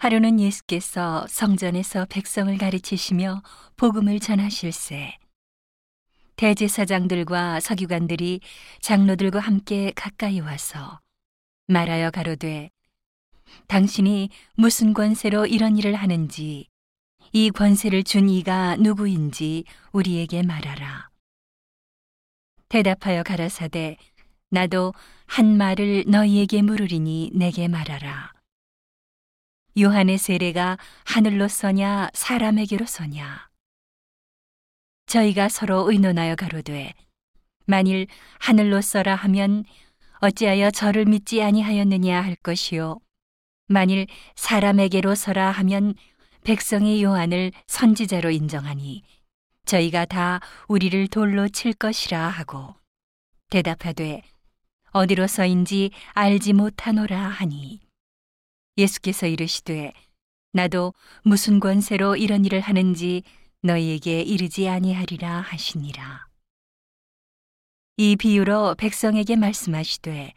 하루는 예수께서 성전에서 백성을 가르치시며 복음을 전하실세. 대제사장들과 서기관들이 장로들과 함께 가까이 와서 말하여 가로되 당신이 무슨 권세로 이런 일을 하는지 이 권세를 준 이가 누구인지 우리에게 말하라. 대답하여 가라사대 나도 한 말을 너희에게 물으리니 내게 말하라. 요한의 세례가 하늘로 서냐 사람에게로 서냐. 저희가 서로 의논하여 가로되 만일 하늘로 서라 하면 어찌하여 저를 믿지 아니하였느냐 할 것이요. 만일 사람에게로 서라 하면 백성이 요한을 선지자로 인정하니 저희가 다 우리를 돌로 칠 것이라 하고 대답하되 어디로 서인지 알지 못하노라 하니 예수께서 이르시되 나도 무슨 권세로 이런 일을 하는지 너희에게 이르지 아니하리라 하시니라. 이 비유로 백성에게 말씀하시되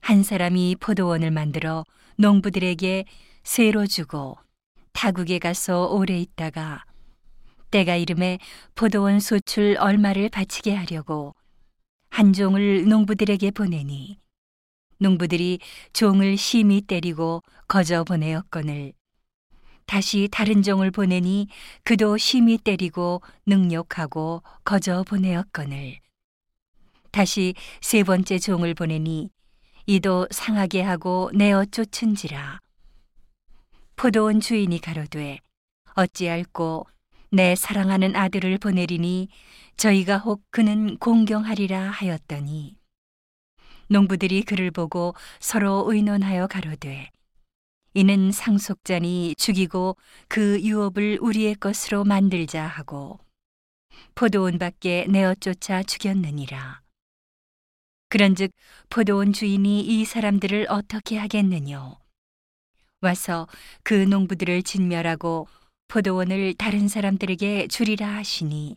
한 사람이 포도원을 만들어 농부들에게 쇠로 주고 타국에 가서 오래 있다가 때가 이름에 포도원 소출 얼마를 바치게 하려고 한 종을 농부들에게 보내니 농부들이 종을 심히 때리고 거저 보내었거늘. 다시 다른 종을 보내니 그도 심히 때리고 능욕하고 거저 보내었거늘. 다시 세 번째 종을 보내니 이도 상하게 하고 내어 쫓은지라. 포도원 주인이 가로되 어찌할꼬 내 사랑하는 아들을 보내리니 저희가 혹 그는 공경하리라 하였더니 농부들이 그를 보고 서로 의논하여 가로되 이는 상속자니 죽이고 그 유업을 우리의 것으로 만들자 하고 포도원 밖에 내어 쫓아 죽였느니라. 그런즉 포도원 주인이 이 사람들을 어떻게 하겠느뇨? 와서 그 농부들을 진멸하고 포도원을 다른 사람들에게 주리라 하시니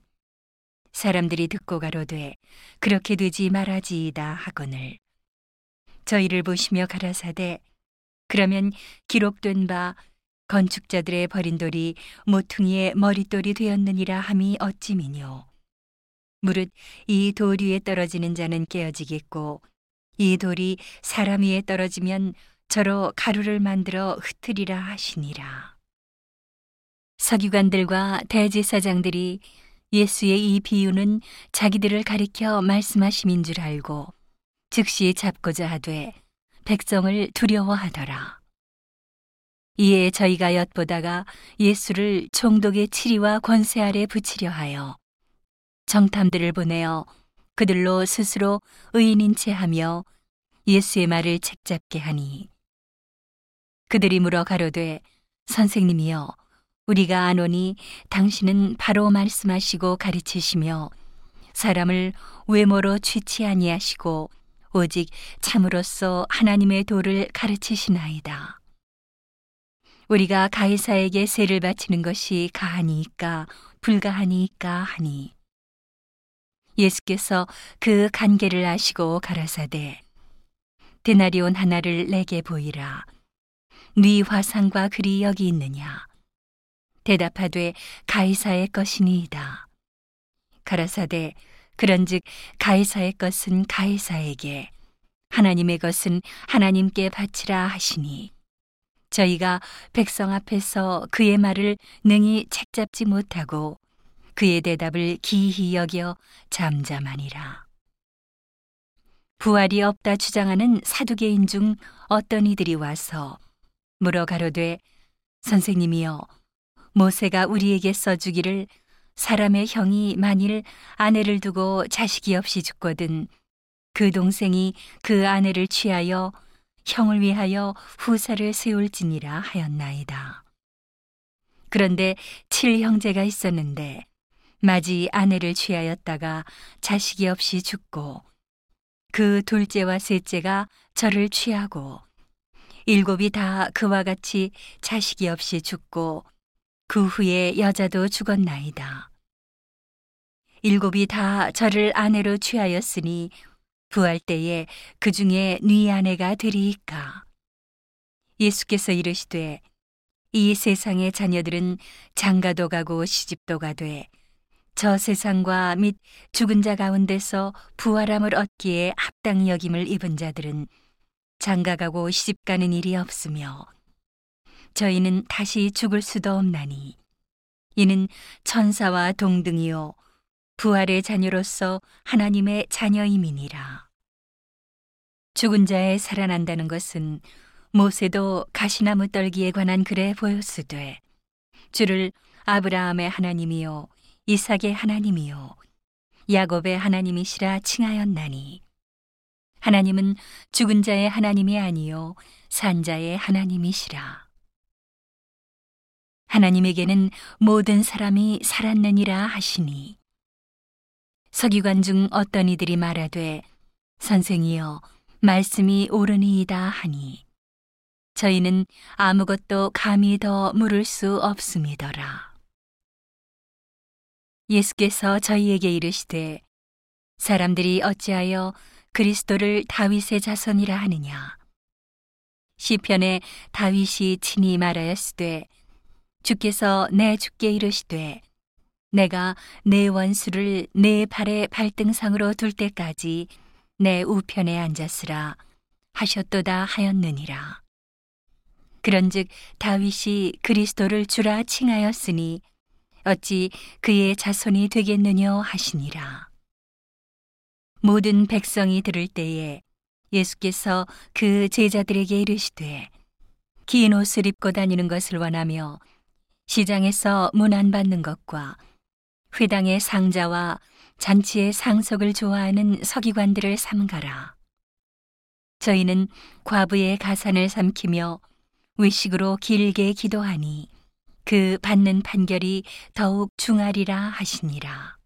사람들이 듣고 가로되 그렇게 되지 말아지이다 하거늘. 저희를 보시며 가라사대 그러면 기록된 바 건축자들의 버린 돌이 모퉁이의 머릿돌이 되었느니라 함이 어찌미뇨. 무릇 이 돌 위에 떨어지는 자는 깨어지겠고 이 돌이 사람 위에 떨어지면 저로 가루를 만들어 흩으리라 하시니라. 서기관들과 대제사장들이 예수의 이 비유는 자기들을 가리켜 말씀하심인 줄 알고 즉시 잡고자 하되 백성을 두려워하더라. 이에 저희가 엿보다가 예수를 총독의 치리와 권세 아래 붙이려 하여 정탐들을 보내어 그들로 스스로 의인인 채 하며 예수의 말을 책잡게 하니 그들이 물어 가로되 선생님이여 우리가 아노니 당신은 바로 말씀하시고 가르치시며 사람을 외모로 취치 아니하시고 오직 참으로써 하나님의 도를 가르치시나이다. 우리가 가이사에게 세를 바치는 것이 가하니까 불가하니까 하니 예수께서 그 간계를 아시고 가라사대 데나리온 하나를 내게 보이라 네 화상과 글이 여기 있느냐 대답하되 가이사의 것이니이다. 가라사대 그런즉 가이사의 것은 가이사에게 하나님의 것은 하나님께 바치라 하시니 저희가 백성 앞에서 그의 말을 능히 책잡지 못하고 그의 대답을 기히 여겨 잠잠하니라. 부활이 없다 주장하는 사두개인 중 어떤 이들이 와서 물어 가로되 선생님이여 모세가 우리에게 써주기를 사람의 형이 만일 아내를 두고 자식이 없이 죽거든 그 동생이 그 아내를 취하여 형을 위하여 후사를 세울지니라 하였나이다. 그런데 칠 형제가 있었는데 마지 아내를 취하였다가 자식이 없이 죽고 그 둘째와 셋째가 저를 취하고 일곱이 다 그와 같이 자식이 없이 죽고 그 후에 여자도 죽었나이다. 일곱이 다 저를 아내로 취하였으니 부활 때에 그 중에 네 아내가 되리이까. 예수께서 이르시되 이 세상의 자녀들은 장가도 가고 시집도 가되 저 세상과 및 죽은 자 가운데서 부활함을 얻기에 합당히 여김을 입은 자들은 장가가고 시집가는 일이 없으며 저희는 다시 죽을 수도 없나니. 이는 천사와 동등이요. 부활의 자녀로서 하나님의 자녀임이니라. 죽은 자에 살아난다는 것은 모세도 가시나무 떨기에 관한 글에 보였으되 주를 아브라함의 하나님이요 이삭의 하나님이요 야곱의 하나님이시라 칭하였나니. 하나님은 죽은 자의 하나님이 아니요 산 자의 하나님이시라 하나님에게는 모든 사람이 살았느니라 하시니. 서기관 중 어떤 이들이 말하되 선생이여 말씀이 옳으니이다 하니. 저희는 아무것도 감히 더 물을 수 없음이더라. 예수께서 저희에게 이르시되 사람들이 어찌하여 그리스도를 다윗의 자손이라 하느냐? 시편에 다윗이 친히 말하였으되 주께서 내 주께 이르시되 내가 내 원수를 내 발의 발등상으로 둘 때까지 내 우편에 앉았으라 하셨도다 하였느니라. 그런즉 다윗이 그리스도를 주라 칭하였으니 어찌 그의 자손이 되겠느냐 하시니라. 모든 백성이 들을 때에 예수께서 그 제자들에게 이르시되 긴 옷을 입고 다니는 것을 원하며 시장에서 문안 받는 것과 회당의 상자와 잔치의 상석을 좋아하는 서기관들을 삼가라. 저희는 과부의 가산을 삼키며 의식으로 길게 기도하니 그 받는 판결이 더욱 중하리라 하시니라.